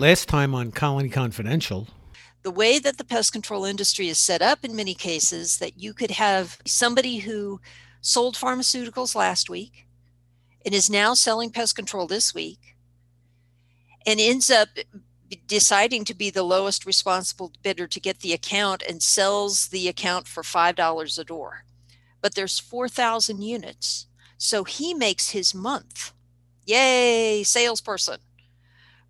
Last time on Colony Confidential, the way that the pest control industry is set up in many cases that you could have somebody who sold pharmaceuticals last week and is now selling pest control this week and ends up deciding to be the lowest responsible bidder to get the account and sells the account for $5 a door. But there's 4,000 units. So he makes his month. Yay, salesperson.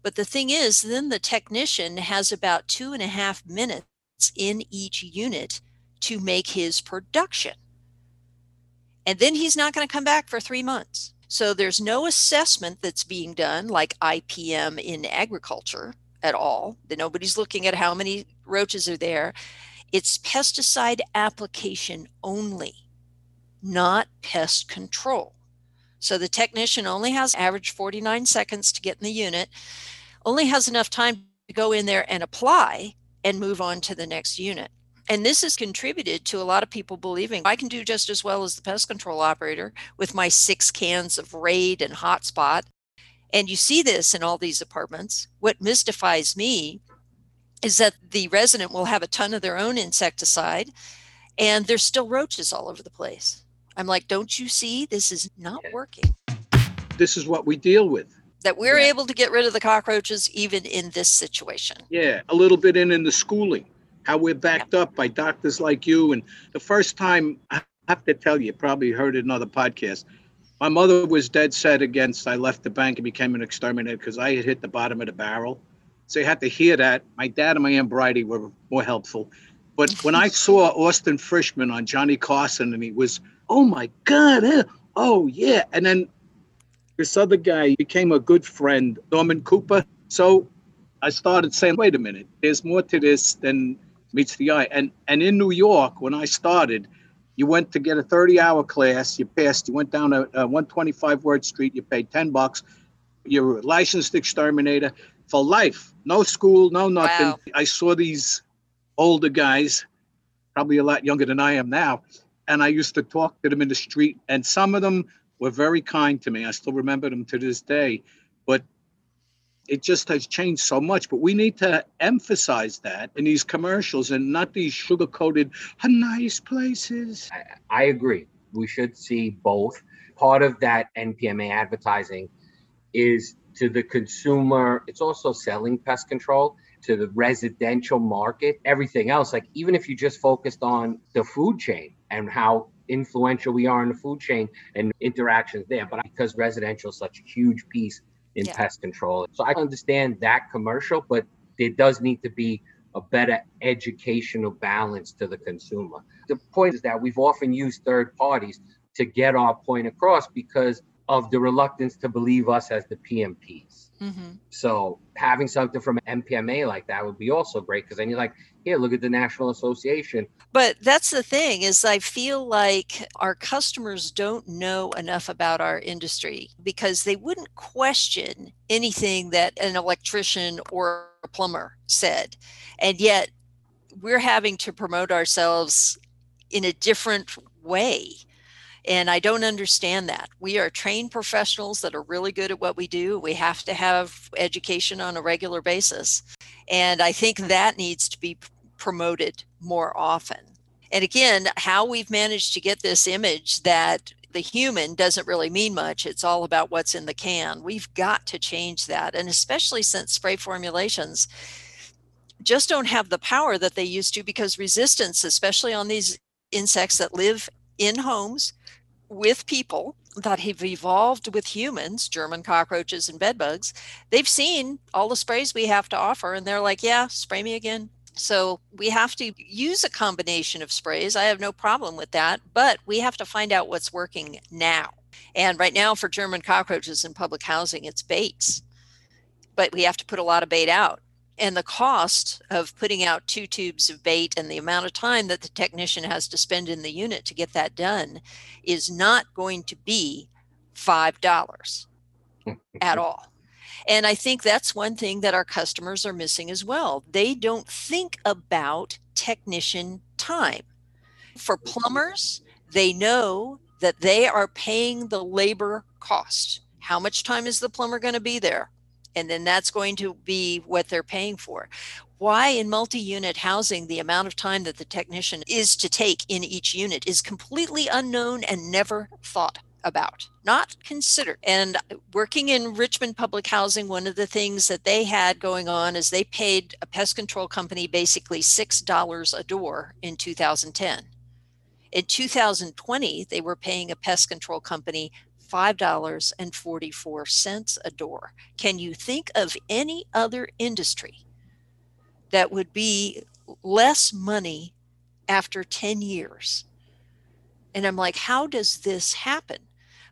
But the thing is, then the technician has about two and a half minutes in each unit to make his production. And then he's not going to come back for three months. So there's no assessment that's being done like IPM in agriculture at all. Nobody's looking at how many roaches are there. It's pesticide application only, not pest control. So the technician only has average 49 seconds to get in the unit, only has enough time to go in there and apply and move on to the next unit. And this has contributed to a lot of people believing I can do just as well as the pest control operator with my six cans of Raid and Hot Shot. And you see this in all these apartments. What mystifies me is that the resident will have a ton of their own insecticide and there's still roaches all over the place. I'm like, don't you see? This is not working. This is what we deal with. That we're yeah. able to get rid of the cockroaches even in this situation. Yeah, a little bit in in the schooling, how we're backed yeah. up by doctors like you. And the first time, I have to tell you, probably heard it in another podcast. My mother was dead set against. I left the bank and became an exterminator because I had hit the bottom of the barrel. So you had to hear that. My dad and my aunt Bridie were more helpful. But when I saw Austin Frishman on Johnny Carson and he was oh my God, eh? oh yeah. And then this other guy became a good friend, Norman Cooper. So I started saying, wait a minute, there's more to this than meets the eye. And and in New York, when I started, you went to get a 30-hour class, you passed, you went down a, a 125 Worth Street, you paid 10 bucks, you're a licensed exterminator for life. No school, no nothing. Wow. I saw these older guys, probably a lot younger than I am now, and I used to talk to them in the street, and some of them were very kind to me. I still remember them to this day, but it just has changed so much. But we need to emphasize that in these commercials and not these sugar coated nice places. I, I agree. We should see both. Part of that NPMA advertising is to the consumer, it's also selling pest control to the residential market, everything else. Like, even if you just focused on the food chain, and how influential we are in the food chain and interactions there. But because residential is such a huge piece in yeah. pest control. So I understand that commercial, but there does need to be a better educational balance to the consumer. The point is that we've often used third parties to get our point across because of the reluctance to believe us as the PMPs. Mm-hmm. So having something from NPMA like that would be also great because then you're like, here, look at the National Association. But that's the thing is I feel like our customers don't know enough about our industry because they wouldn't question anything that an electrician or a plumber said. And yet we're having to promote ourselves in a different way and I don't understand that. We are trained professionals that are really good at what we do. We have to have education on a regular basis. And I think hmm. that needs to be promoted more often. And again, how we've managed to get this image that the human doesn't really mean much. It's all about what's in the can. We've got to change that. And especially since spray formulations just don't have the power that they used to because resistance, especially on these insects that live in homes with people that have evolved with humans, German cockroaches and bedbugs, they've seen all the sprays we have to offer and they're like, yeah, spray me again. So we have to use a combination of sprays. I have no problem with that, but we have to find out what's working now. And right now, for German cockroaches in public housing, it's baits, but we have to put a lot of bait out and the cost of putting out two tubes of bait and the amount of time that the technician has to spend in the unit to get that done is not going to be five dollars at all. And i think that's one thing that our customers are missing as well. They don't think about technician time. For plumbers they know that they are paying the labor cost. How much time is the plumber going to be there And then that's going to be what they're paying for. Why in multi unit housing, the amount of time that the technician is to take in each unit is completely unknown and never thought about, not considered. And working in Richmond Public Housing, one of the things that they had going on is they paid a pest control company basically $6 a door in 2010. In 2020, they were paying a pest control company $5.44 a door. Can you think of any other industry that would be less money after 10 years? And I'm like, how does this happen?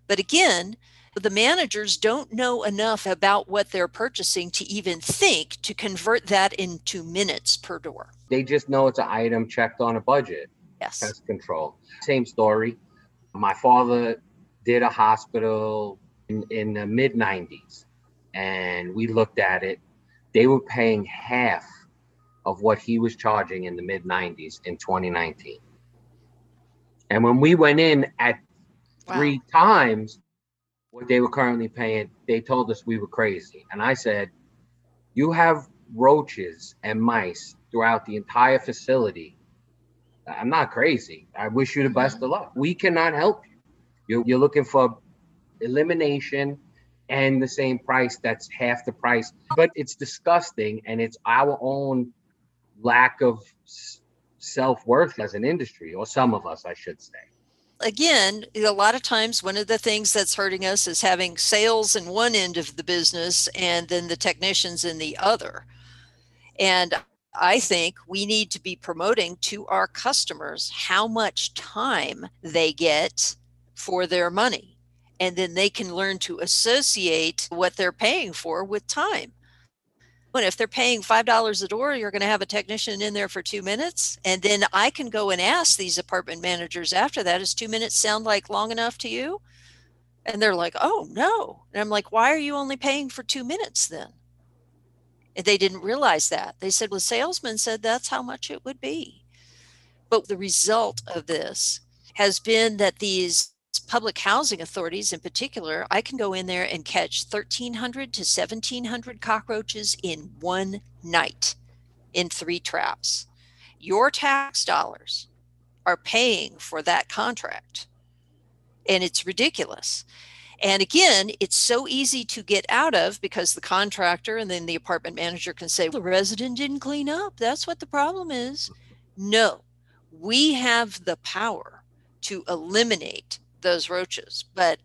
But again, the managers don't know enough about what they're purchasing to even think to convert that into minutes per door. They just know it's an item checked on a budget. Yes. Pest control. Same story. My father did a hospital in, in the mid 90s and we looked at it. They were paying half of what he was charging in the mid 90s in 2019. And when we went in at wow. three times what they were currently paying, they told us we were crazy. And I said, You have roaches and mice throughout the entire facility. I'm not crazy. I wish you the best of luck. We cannot help you. You're, you're looking for elimination and the same price that's half the price. But it's disgusting and it's our own lack of self worth as an industry, or some of us, I should say again, a lot of times one of the things that's hurting us is having sales in one end of the business and then the technicians in the other. And I think we need to be promoting to our customers how much time they get for their money. And then they can learn to associate what they're paying for with time. But if they're paying $5 a door, you're going to have a technician in there for two minutes. And then I can go and ask these apartment managers after that, does two minutes sound like long enough to you? And they're like, oh, no. And I'm like, why are you only paying for two minutes then? And they didn't realize that. They said, well, salesman said that's how much it would be. But the result of this has been that these public housing authorities in particular, I can go in there and catch 1,300 to 1,700 cockroaches in one night in three traps. Your tax dollars are paying for that contract. And it's ridiculous. And again, it's so easy to get out of because the contractor and then the apartment manager can say, the resident didn't clean up. That's what the problem is. No, we have the power to eliminate those roaches, but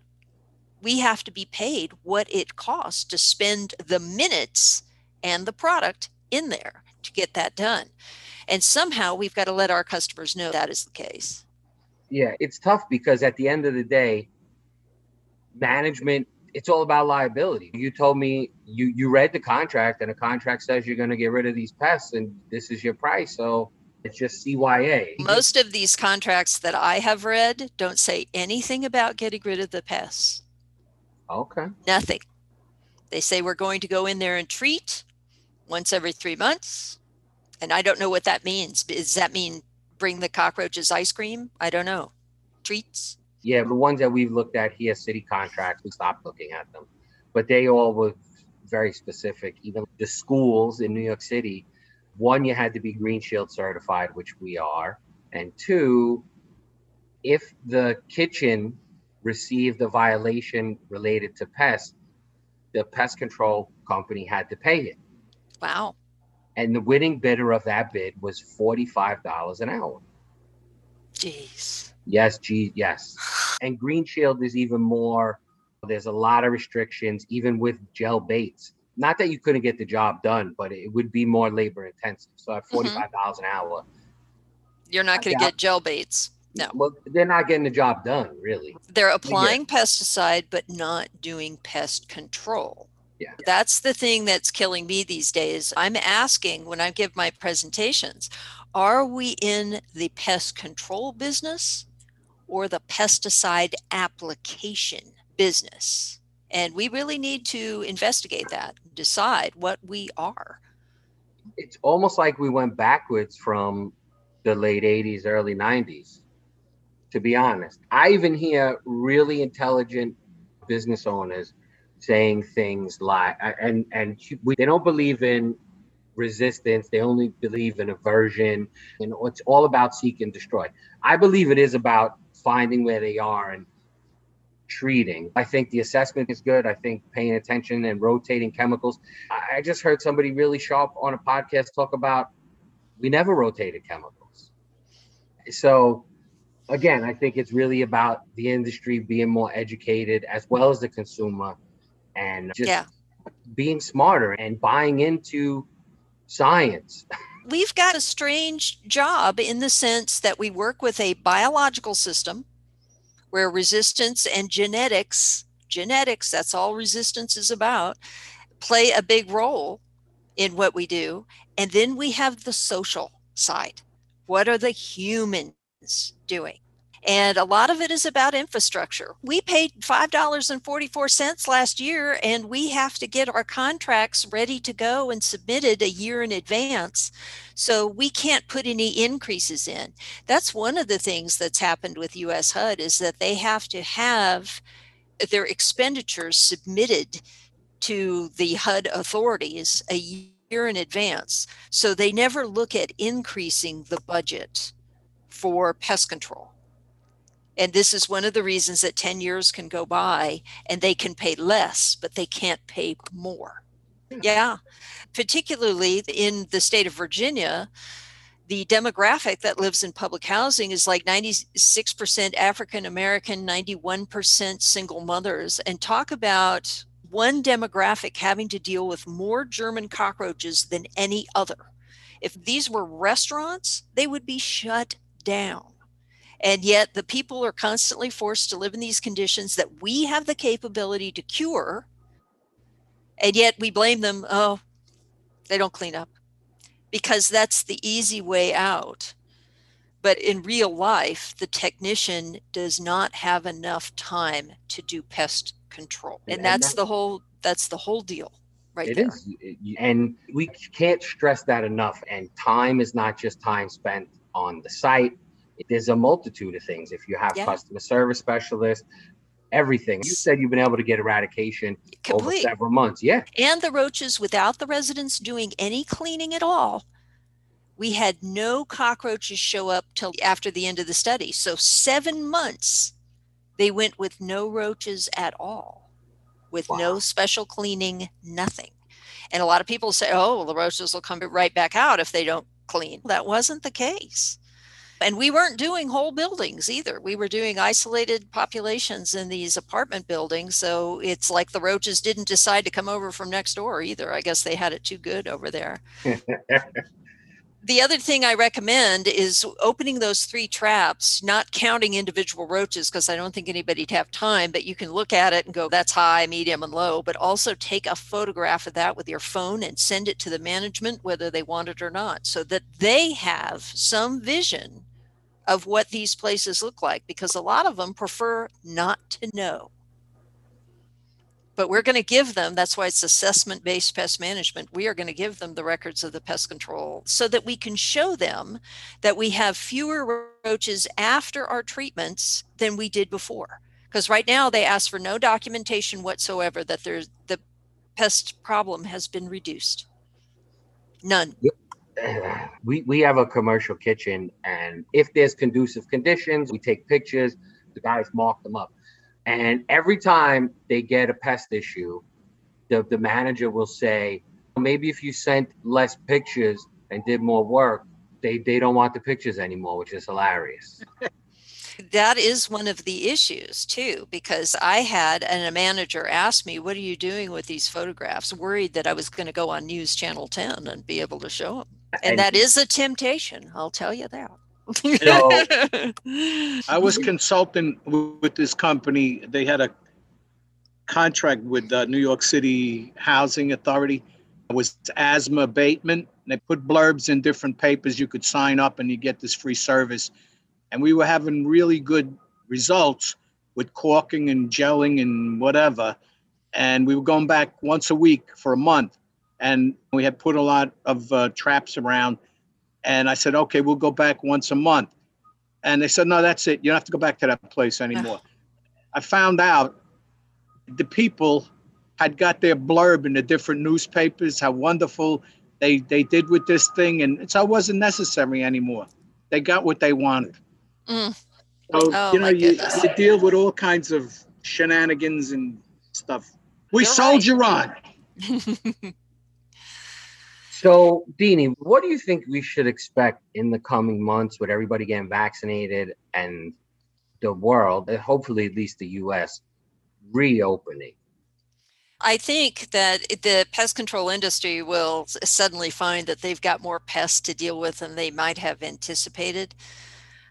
we have to be paid what it costs to spend the minutes and the product in there to get that done. And somehow we've got to let our customers know that is the case. Yeah, it's tough because at the end of the day, management it's all about liability. You told me you you read the contract and a contract says you're going to get rid of these pests and this is your price. So it's just CYA. Most of these contracts that I have read don't say anything about getting rid of the pests. Okay. Nothing. They say we're going to go in there and treat once every three months. And I don't know what that means. Does that mean bring the cockroaches ice cream? I don't know. Treats? Yeah, the ones that we've looked at here, city contracts, we stopped looking at them. But they all were very specific. Even the schools in New York City one, you had to be Green Shield certified, which we are. And two, if the kitchen received a violation related to pests, the pest control company had to pay it. Wow. And the winning bidder of that bid was $45 an hour. Jeez. Yes, gee, yes. And Green Shield is even more, there's a lot of restrictions, even with gel baits not that you couldn't get the job done, but it would be more labor intensive. So at forty five dollars mm-hmm. an hour, you're not going to get gel baits. No. Well, they're not getting the job done, really. They're applying yeah. pesticide, but not doing pest control. Yeah. That's the thing that's killing me these days. I'm asking when I give my presentations, are we in the pest control business or the pesticide application business? And we really need to investigate that, decide what we are. It's almost like we went backwards from the late 80s, early 90s, to be honest. I even hear really intelligent business owners saying things like and and we, they don't believe in resistance they only believe in aversion and it's all about seek and destroy i believe it is about finding where they are and treating i think the assessment is good i think paying attention and rotating chemicals i just heard somebody really sharp on a podcast talk about we never rotated chemicals so again i think it's really about the industry being more educated as well as the consumer and just yeah. being smarter and buying into science. We've got a strange job in the sense that we work with a biological system where resistance and genetics, genetics, that's all resistance is about, play a big role in what we do. And then we have the social side. What are the humans doing? And a lot of it is about infrastructure. We paid $5.44 last year, and we have to get our contracts ready to go and submitted a year in advance. So we can't put any increases in. That's one of the things that's happened with US HUD is that they have to have their expenditures submitted to the HUD authorities a year in advance. So they never look at increasing the budget for pest control. And this is one of the reasons that 10 years can go by and they can pay less, but they can't pay more. Hmm. Yeah. Particularly in the state of Virginia, the demographic that lives in public housing is like 96% African American, 91% single mothers. And talk about one demographic having to deal with more German cockroaches than any other. If these were restaurants, they would be shut down. And yet the people are constantly forced to live in these conditions that we have the capability to cure. And yet we blame them, oh, they don't clean up because that's the easy way out. But in real life, the technician does not have enough time to do pest control. And, and that's, the whole that's the whole deal right It there. is, And we can't stress that enough. And time is not just time spent on the site there's a multitude of things. If you have yeah. customer service specialists, everything. You said you've been able to get eradication Complete. over several months. Yeah. And the roaches without the residents doing any cleaning at all. We had no cockroaches show up till after the end of the study. So 7 months they went with no roaches at all. With wow. no special cleaning, nothing. And a lot of people say, "Oh, well, the roaches will come right back out if they don't clean." That wasn't the case and we weren't doing whole buildings either. We were doing isolated populations in these apartment buildings. So it's like the roaches didn't decide to come over from next door either. I guess they had it too good over there. the other thing I recommend is opening those three traps, not counting individual roaches, because I don't think anybody'd have time, but you can look at it and go, that's high, medium, and low, but also take a photograph of that with your phone and send it to the management, whether they want it or not, so that they have some vision of what these places look like because a lot of them prefer not to know. But we're going to give them, that's why it's assessment based pest management. We are going to give them the records of the pest control so that we can show them that we have fewer roaches after our treatments than we did before. Because right now they ask for no documentation whatsoever that there's the pest problem has been reduced. None. Yep. we we have a commercial kitchen, and if there's conducive conditions, we take pictures. The guys mark them up, and every time they get a pest issue, the the manager will say, maybe if you sent less pictures and did more work, they they don't want the pictures anymore, which is hilarious. that is one of the issues too because i had and a manager asked me what are you doing with these photographs worried that i was going to go on news channel 10 and be able to show them and, that is a temptation i'll tell you that. You know, i was consulting with this company they had a contract with the new york city housing authority. It was asthma abatement they put blurbs in different papers you could sign up and you get this free service. And we were having really good results with caulking and gelling and whatever. And we were going back once a week for a month and we had put a lot of uh, traps around. And I said, okay, we'll go back once a month. And they said, no, that's it. You don't have to go back to that place anymore. I found out the people had got their blurb in the different newspapers, how wonderful they they did with this thing, and so it wasn't necessary anymore. They got what they wanted. Mm. So Oh, you know, you, you deal with all kinds of shenanigans and stuff. We sold You're right. on. So, Dini, what do you think we should expect in the coming months with everybody getting vaccinated and the world, and hopefully at least the US, reopening? I think that the pest control industry will suddenly find that they've got more pests to deal with than they might have anticipated.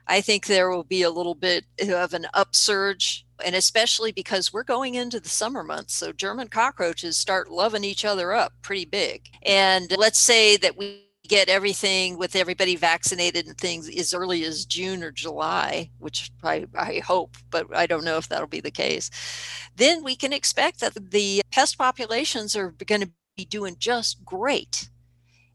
I think there will be a little bit of an upsurge, and especially because we're going into the summer months. So German cockroaches start loving each other up pretty big. And let's say that we get everything with everybody vaccinated and things as early as June or July, which I, I hope, but I don't know if that'll be the case. Then we can expect that the pest populations are going to be doing just great.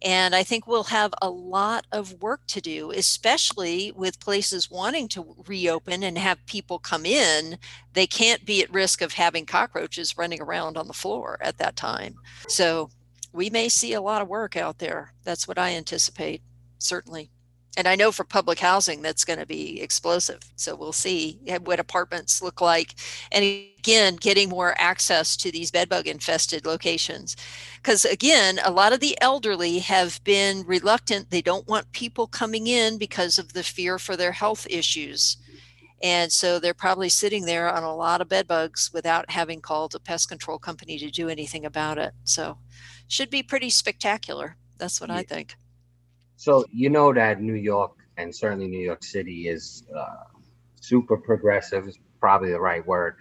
And I think we'll have a lot of work to do, especially with places wanting to reopen and have people come in. They can't be at risk of having cockroaches running around on the floor at that time. So we may see a lot of work out there. That's what I anticipate, certainly. And I know for public housing, that's going to be explosive. So we'll see eh, what apartments look like. And again, getting more access to these bedbug infested locations. Because again, a lot of the elderly have been reluctant. They don't want people coming in because of the fear for their health issues. And so they're probably sitting there on a lot of bed bugs without having called a pest control company to do anything about it. So should be pretty spectacular. That's what I think. So, you know that New York and certainly New York City is uh, super progressive, is probably the right word.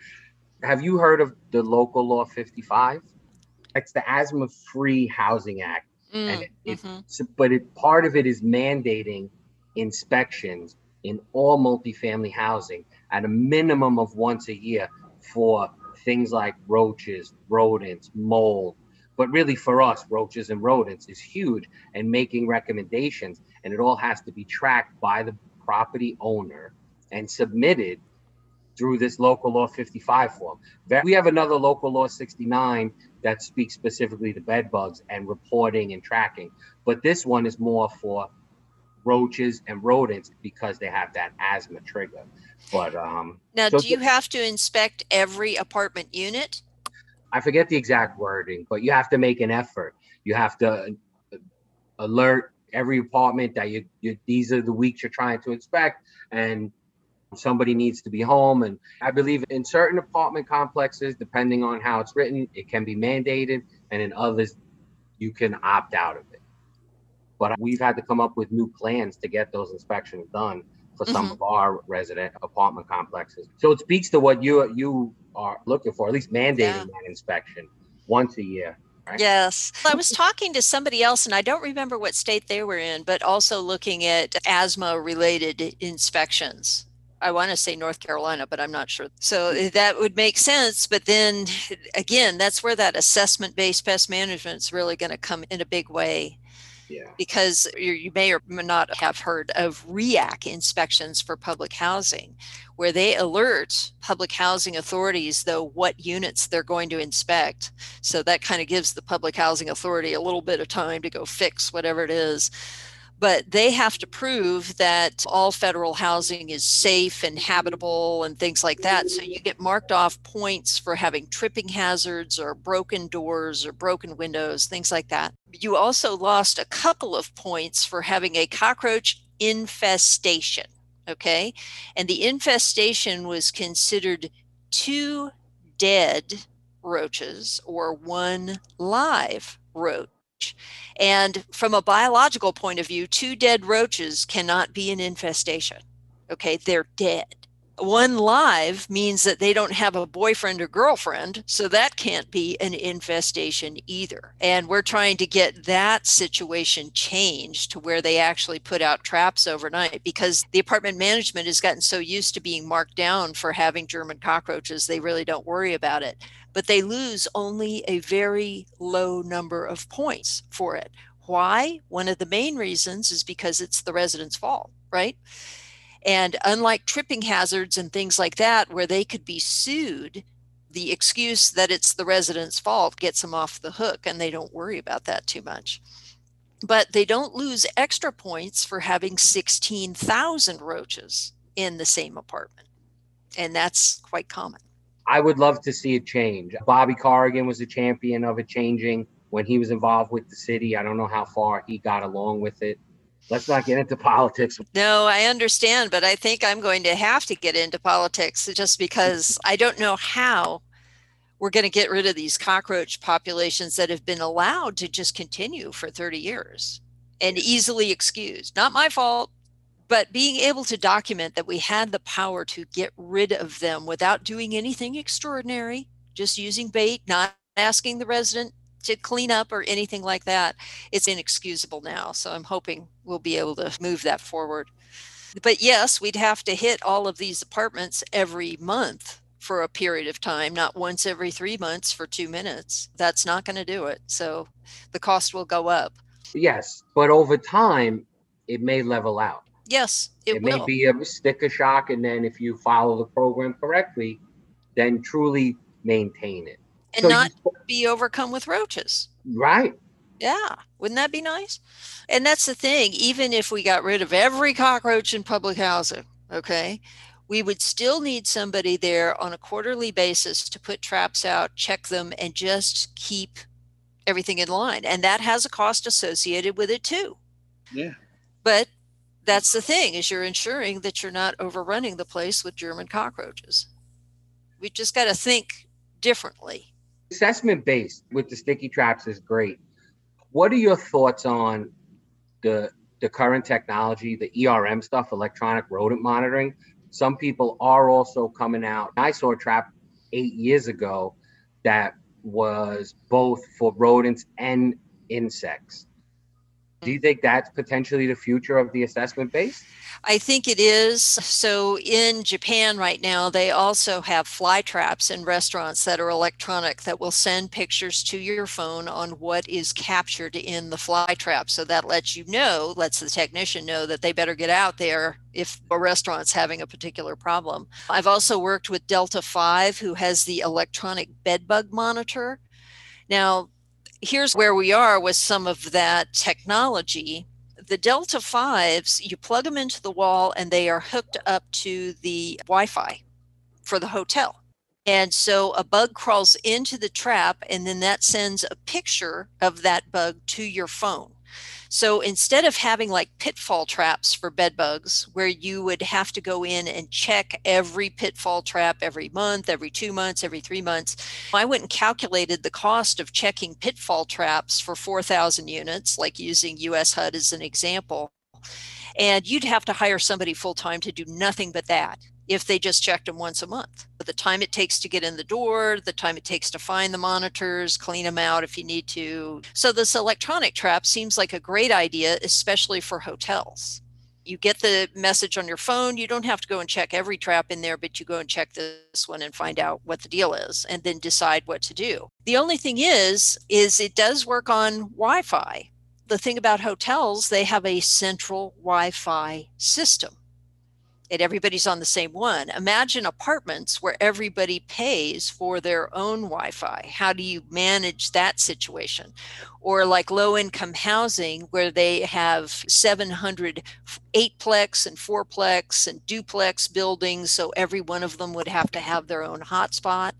Have you heard of the local law 55? It's the Asthma Free Housing Act. and Mm, it, it mhm. so- but it part of it is mandating inspections in all multifamily housing at a minimum of once a year for things like roaches, rodents, mold. But really, for us, roaches and rodents is huge, and making recommendations, and it all has to be tracked by the property owner and submitted through this local law 55 form. We have another local law 69 that speaks specifically to bed bugs and reporting and tracking. But this one is more for roaches and rodents because they have that asthma trigger. But um, Now, So do you have to inspect every apartment unit? I forget the exact wording, but you have to make an effort. You have to uh, alert every apartment that you, you these are the weeks you're trying to inspect and somebody needs to be home. And i believe in certain apartment complexes depending on how it's written it can be mandated and in others you can opt out of it. But we've had to come up with new plans to get those inspections done for some Mhm. of our resident apartment complexes so it speaks to what you you are looking for at least mandating Yeah. that inspection once a year right? Yes. I was talking to somebody else, and I don't remember what state they were in, but also looking at asthma related inspections. I want to say North Carolina, but I'm not sure. So eh, that would make sense. But then again, that's where that assessment based pest management is really going to come in a big way because you, you may or may not have heard of REAC inspections for public housing, where they alert public housing authorities, though, what units they're going to inspect. So that kind of gives the public housing authority a little bit of time to go fix whatever it is. But they have to prove that all federal housing is safe and habitable and things like that. So you get marked off points for having tripping hazards or broken doors or broken windows, things like that. You also lost a couple of points for having a cockroach infestation. Okay. And the infestation was considered two dead roaches or one live roach. And from a biological point of view, two dead roaches cannot be an infestation. Okay, they're dead. One live means that they don't have a boyfriend or girlfriend, so that can't be an infestation either. And we're trying to get that situation changed to where they actually put out traps overnight because the apartment management has gotten so used to being marked down for having German cockroaches, they really don't worry about it but they lose only a very low number of points for it. Why? One of the main reasons is because it's the resident's fault, right? And unlike tripping hazards and things like that, where they could be sued, the excuse that it's the resident's fault gets them off the hook and they don't worry about that too much. But they don't lose extra points for having 16,000 roaches in the same apartment. And that's quite common. I would love to see it change. Bobby Corrigan was a champion of it changing when he was involved with the city. I don't know how far he got along with it. Let's not get into politics. No, I understand, but I think I'm going to have to get into politics just because I don't know how we're going to get rid of these cockroach populations that have been allowed to just continue for 30 years and easily excused. Not my fault, but being able to document that we had the power to get rid of them without doing anything extraordinary, just using bait, not asking the resident to clean up or anything like that, it's inexcusable now. So I'm hoping we'll be able to move that forward. But yes, we'd have to hit all of these apartments every month for a period of time, not once every three months for two minutes. That's not going to do it. So the cost will go up. Yes, but over time, it may level out. Yes, it, It will. may be a sticker shock, and then if you follow the program correctly, then truly maintain it. and So you- not be overcome with roaches. Right. Yeah, wouldn't that be nice? And that's the thing, even if we got rid of every cockroach in public housing, okay, we would still need somebody there on a quarterly basis to put traps out, check them, and just keep everything in line. And that has a cost associated with it too. Yeah. But that's the thing is you're ensuring that you're not overrunning the place with German cockroaches. We just got to think differently. Assessment based with the sticky traps is great. What are your thoughts on the the current technology, the ERM stuff, electronic rodent monitoring? Some people are also coming out. I saw a trap eight years ago that was both for rodents and insects. Do you think that's potentially the future of the assessment base? I think it is. So in Japan right now, they also have fly traps in restaurants that are electronic that will send pictures to your phone on what is captured in the fly trap. So that lets you know, lets the technician know that they better get out there if a restaurant's having a particular problem. I've also worked with Delta 5, who has the electronic bedbug monitor. Now, here's where we are with some of that technology the Delta 5s, you plug them into the wall and they are hooked up to the Wi Fi for the hotel. And so a bug crawls into the trap, and then that sends a picture of that bug to your phone. So instead of having like pitfall traps for bed bugs, where you would have to go in and check every pitfall trap every month, every two months, every three months, I went and calculated the cost of checking pitfall traps for 4,000 units, like using US HUD as an example. And you'd have to hire somebody full time to do nothing but that if they just checked them once a month. But the time it takes to get in the door, the time it takes to find the monitors, clean them out if you need to. So, this electronic trap seems like a great idea, especially for hotels. You get the message on your phone. You don't have to go and check every trap in there, but you go and check this one and find out what the deal is and then decide what to do. The only thing is, is it does work on Wi-Fi. The thing about hotels, they have a central Wi-Fi system and everybody's on the same one. Imagine apartments where everybody pays for their own Wi Fi. How do you manage that situation? Or like low income housing where they have 700 eightplex and fourplex and duplex buildings. So every one of them would have to have their own hotspot.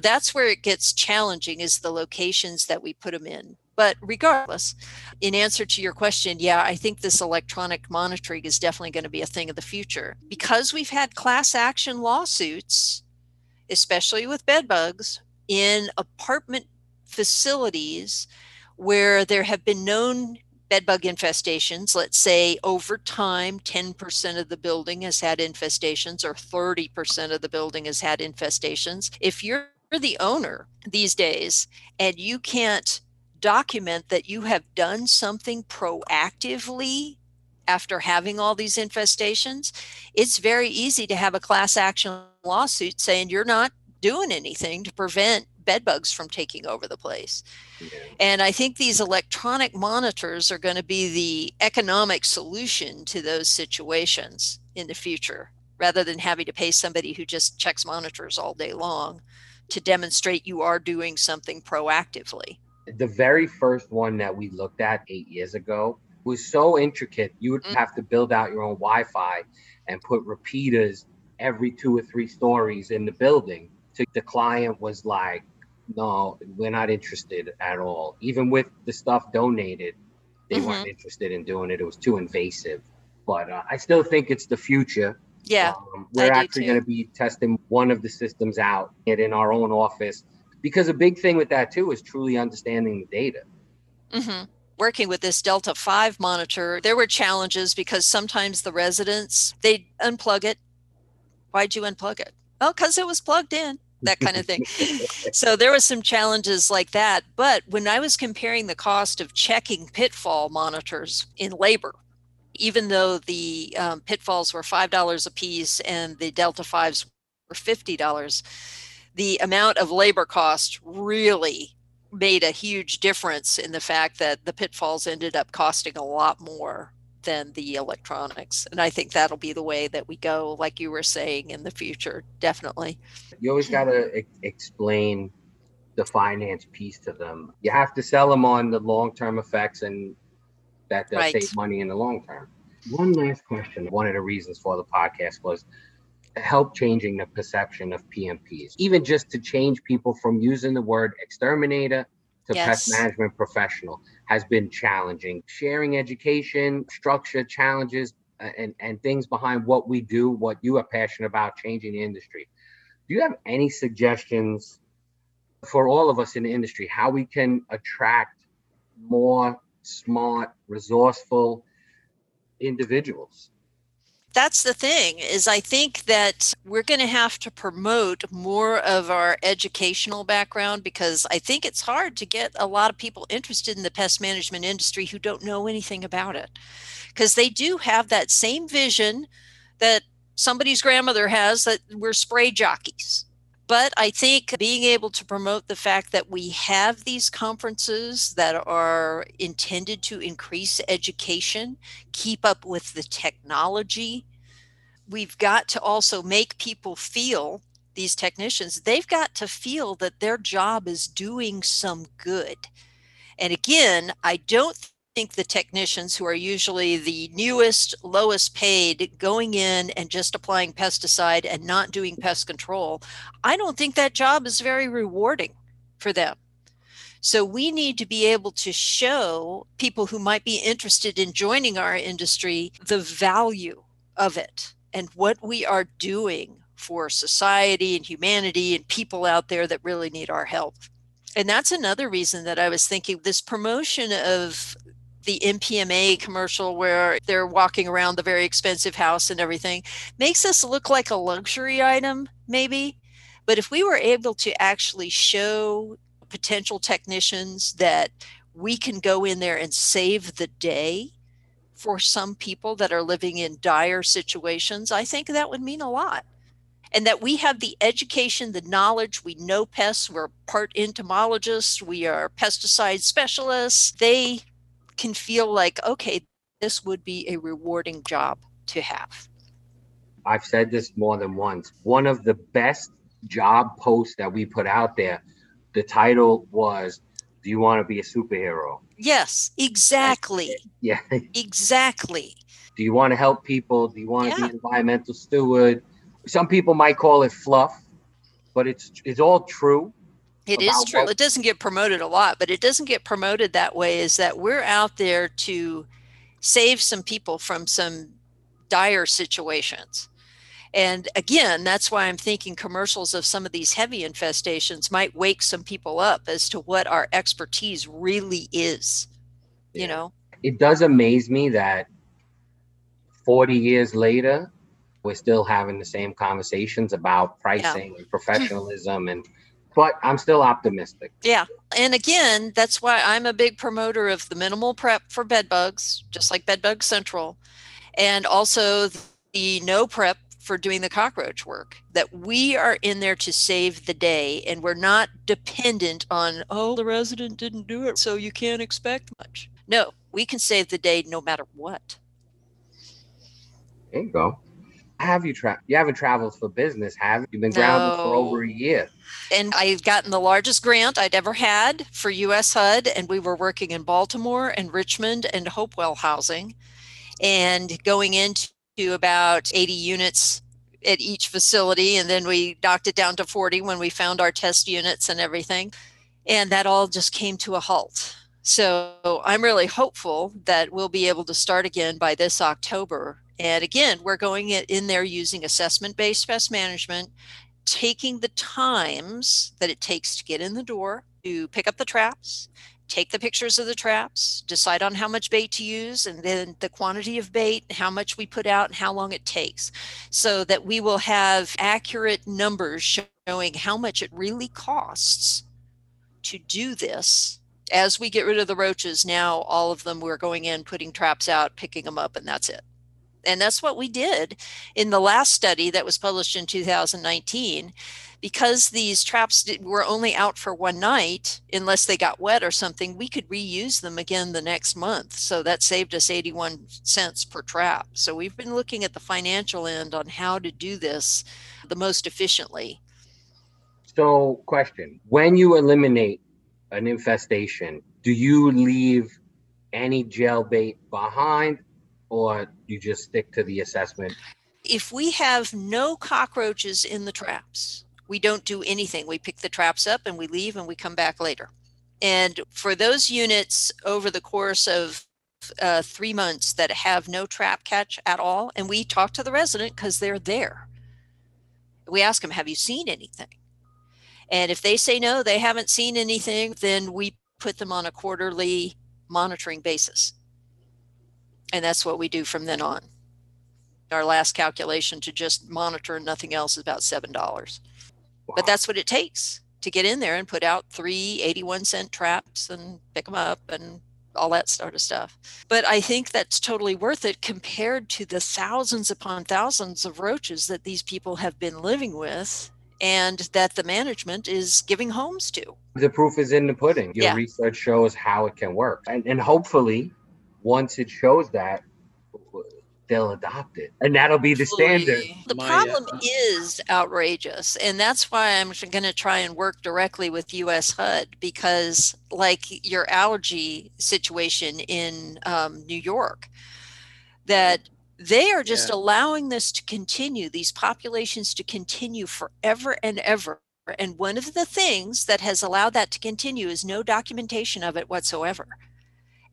That's where it gets challenging is the locations that we put them in. But regardless, in answer to your question, yeah, I think this electronic monitoring is definitely going to be a thing of the future. Because we've had class action lawsuits, especially with bed bugs, in apartment facilities where there have been known bed bug infestations. Let's say over time, 10% of the building has had infestations, or 30% of the building has had infestations. If you're the owner these days and you can't document that you have done something proactively after having all these infestations, it's very easy to have a class action lawsuit saying you're not doing anything to prevent bed bugs from taking over the place. And I think these electronic monitors are going to be the economic solution to those situations in the future rather than having to pay somebody who just checks monitors all day long to demonstrate you are doing something proactively. The very first one that we looked at eight years ago was so intricate. You would Mm. have to build out your own Wi Fi and put repeaters every two or three stories in the building. So the client was like, no, we're not interested at all. Even with the stuff donated, they Mhm. weren't interested in doing it. It was too invasive. But uh, I still think it's the future. Yeah. Um, we're actually going to be testing one of the systems out it in our own office because a big thing with that too is truly understanding the data. hmm Working with this Delta 5 monitor, there were challenges because sometimes the residents, they unplug it. Why'd you unplug it? Oh, because it was plugged in, that kind of thing. so there was some challenges like that. But when I was comparing the cost of checking pitfall monitors in labor, even though the um, pitfalls were $5 a piece and the Delta 5s were $50, the amount of labor cost really made a huge difference in the fact that the pitfalls ended up costing a lot more than the electronics. And I think that'll be the way that we go, like you were saying, in the future, definitely. You always got to e- explain the finance piece to them. You have to sell them on the long term effects and that they'll Right. save money in the long term. One last question. One of the reasons for the podcast was help changing the perception of PMPs, even just to change people from using the word exterminator to pest management professional has been challenging. Sharing education, structure, challenges, uh, and, and things behind what we do, what you are passionate about, changing the industry. Do you have any suggestions for all of us in the industry how we can attract more smart, resourceful individuals? That's the thing is i think that we're going to have to promote more of our educational background because i think it's hard to get a lot of people interested in the pest management industry who don't know anything about it. Because they do have that same vision that somebody's grandmother has that we're spray jockeys but I think being able to promote the fact that we have these conferences that are intended to increase education, keep up with the technology, we've got to also make people feel these technicians, they've got to feel that their job is doing some good. And again, I don't think the technicians who are usually the newest, lowest paid going in and just applying pesticide and not doing pest control, I don't think that job is very rewarding for them. So we need to be able to show people who might be interested in joining our industry the value of it and what we are doing for society and humanity and people out there that really need our help. And that's another reason that I was thinking this promotion of the NPMA commercial where they're walking around the very expensive house and everything makes us look like a luxury item, maybe. But if we were able to actually show potential technicians that we can go in there and save the day for some people that are living in dire situations, I think that would mean a lot. And that we have the education, the knowledge, we know pests, we're part entomologists, we are pesticide specialists. They can feel like, okay, this would be a rewarding job to have. I've said this more than once. One of the best job posts that we put out there, the title was, Do you want to be a superhero? Yes, exactly. Yeah. Exactly. Do you want to help people? Do you want to be an environmental steward? Some people might call it fluff, but it's it's all true. It is true. what- It doesn't get promoted a lot, but it doesn't get promoted that way is that we're out there to save some people from some dire situations. And again, that's why I'm thinking commercials of some of these heavy infestations might wake some people up as to what our expertise really is. You know, It does amaze me that 40 years later, we're still having the same conversations about pricing and professionalism and but I'm still optimistic. Yeah. And again, that's why I'm a big promoter of the minimal prep for bed bugs, just like Bedbug Central, and also the no prep for doing the cockroach work. That we are in there to save the day and we're not dependent on, oh, the resident didn't do it, so you can't expect much. No, we can save the day no matter what. There you go. Have you traveled? You haven't traveled for business, have you? You've been grounded no. for over a year. And I've gotten the largest grant I'd ever had for US HUD, and we were working in Baltimore and Richmond and Hopewell Housing, and going into about 80 units at each facility. And then we knocked it down to 40 when we found our test units and everything. And that all just came to a halt. So I'm really hopeful that we'll be able to start again by this October. And again, we're going in there using assessment based pest management, taking the times that it takes to get in the door, to pick up the traps, take the pictures of the traps, decide on how much bait to use, and then the quantity of bait, how much we put out, and how long it takes, so that we will have accurate numbers showing how much it really costs to do this. As we get rid of the roaches, now all of them we're going in, putting traps out, picking them up, and that's it. And that's what we did in the last study that was published in 2019 because these traps were only out for one night, unless they got wet or something, we could reuse them again the next month. So that saved us 81 cents per trap. So we've been looking at the financial end on how to do this the most efficiently. So, question When you eliminate an infestation, do you leave any gel bait behind or you just stick to the assessment? If we have no cockroaches in the traps, we don't do anything. We pick the traps up and we leave and we come back later. And for those units over the course of uh, three months that have no trap catch at all, and we talk to the resident because they're there. We ask them, Have you seen anything? And if they say no, they haven't seen anything, then we put them on a quarterly monitoring basis. And that's what we do from then on. Our last calculation to just monitor and nothing else is about $7. Wow. But that's what it takes to get in there and put out three 81 cent traps and pick them up and all that sort of stuff. But I think that's totally worth it compared to the thousands upon thousands of roaches that these people have been living with and that the management is giving homes to. The proof is in the pudding. Your yeah. research shows how it can work. And, and hopefully, once it shows that, they'll adopt it. And that'll be the standard. The problem is outrageous. And that's why i'm going to try and work directly with us hud because like your algae situation in um, new york that they are just yeah. allowing this to continue these populations to continue forever and ever. And one of the things that has allowed that to continue is no documentation of it whatsoever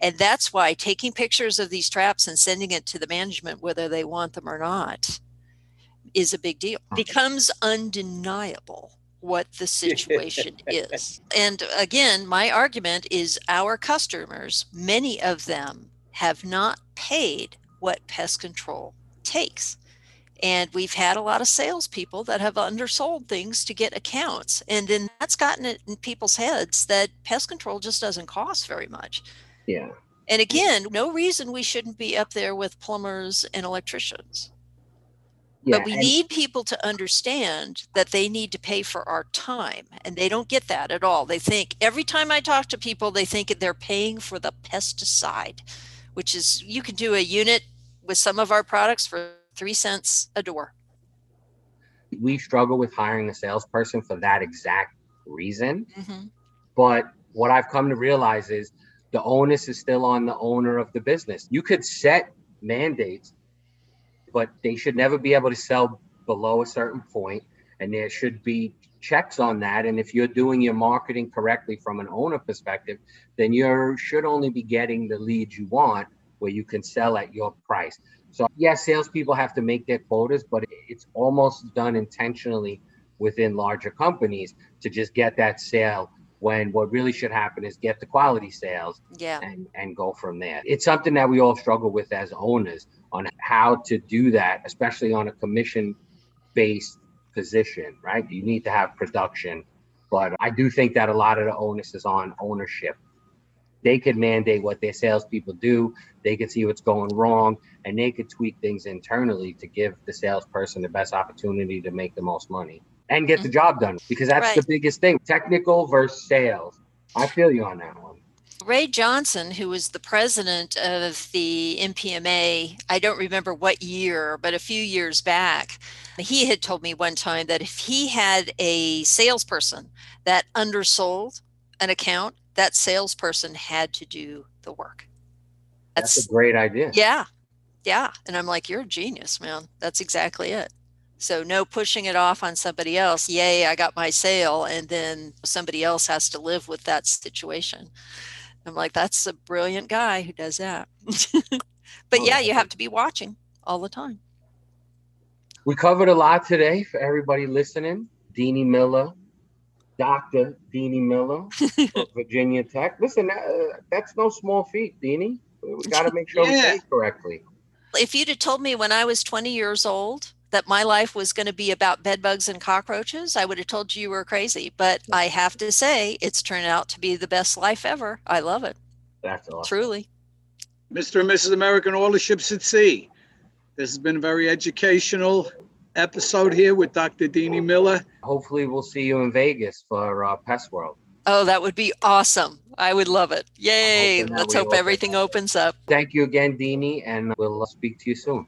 and that's why taking pictures of these traps and sending it to the management, whether they want them or not, is a big deal. becomes undeniable what the situation is. And again, my argument is our customers, many of them have not paid what pest control takes. And we've had a lot of salespeople that have undersold things to get accounts. And then that's gotten it in people's heads that pest control just doesn't cost very much. Yeah. And again, no reason we shouldn't be up there with plumbers and electricians. Yeah, but we need people to understand that they need to pay for our time, and they don't get that at all. They think every time I talk to people, they think they're paying for the pesticide, which is you can do a unit with some of our products for three cents a door. We struggle with hiring a salesperson for that exact reason. Mm-hmm. But what I've come to realize is the onus is still on the owner of the business. You could set mandates, but they should never be able to sell below a certain point, and there should be checks on that. And if you're doing your marketing correctly from an owner perspective, then you should only be getting the leads you want where you can sell at your price. So, yes, salespeople have to make their quotas, but it's almost done intentionally within larger companies to just get that sale when what really should happen is get the quality sales yeah. and, and go from there. It's something that we all struggle with as owners on how to do that, especially on a commission based position, right? You need to have production. But I do think that a lot of the onus is on ownership. They could mandate what their salespeople do, they could see what's going wrong, and they could tweak things internally to give the salesperson the best opportunity to make the most money and get the mm-hmm. job done because that's right. the biggest thing technical versus sales. I feel you on that one. Ray Johnson, who was the president of the NPMA, I don't remember what year, but a few years back, he had told me one time that if he had a salesperson that undersold an account, that salesperson had to do the work. That's, That's a great idea. Yeah. Yeah. And I'm like, you're a genius, man. That's exactly it. So no pushing it off on somebody else. Yay, I got my sale. And then somebody else has to live with that situation. I'm like, that's a brilliant guy who does that. but yeah, you have to be watching all the time. We covered a lot today for everybody listening. Dini Miller, Dr. Dini Miller, Virginia Tech. Listen, uh, that's no small feat, Dini. We got to make sure yeah. we say correctly. If you'd have told me when I was 20 years old that my life was going to be about bedbugs and cockroaches, I would have told you you were crazy. But I have to say, it's turned out to be the best life ever. I love it. That's awesome. Truly. Mr. and Mrs. American, all the ships at sea. This has been a very educational episode here with Dr. Dini Miller. Hopefully, we'll see you in Vegas for uh, PestWorld. Oh, that would be awesome. I would love it. Yay. Let's hope everything opens up. Thank you again, Dini, and we'll speak to you soon.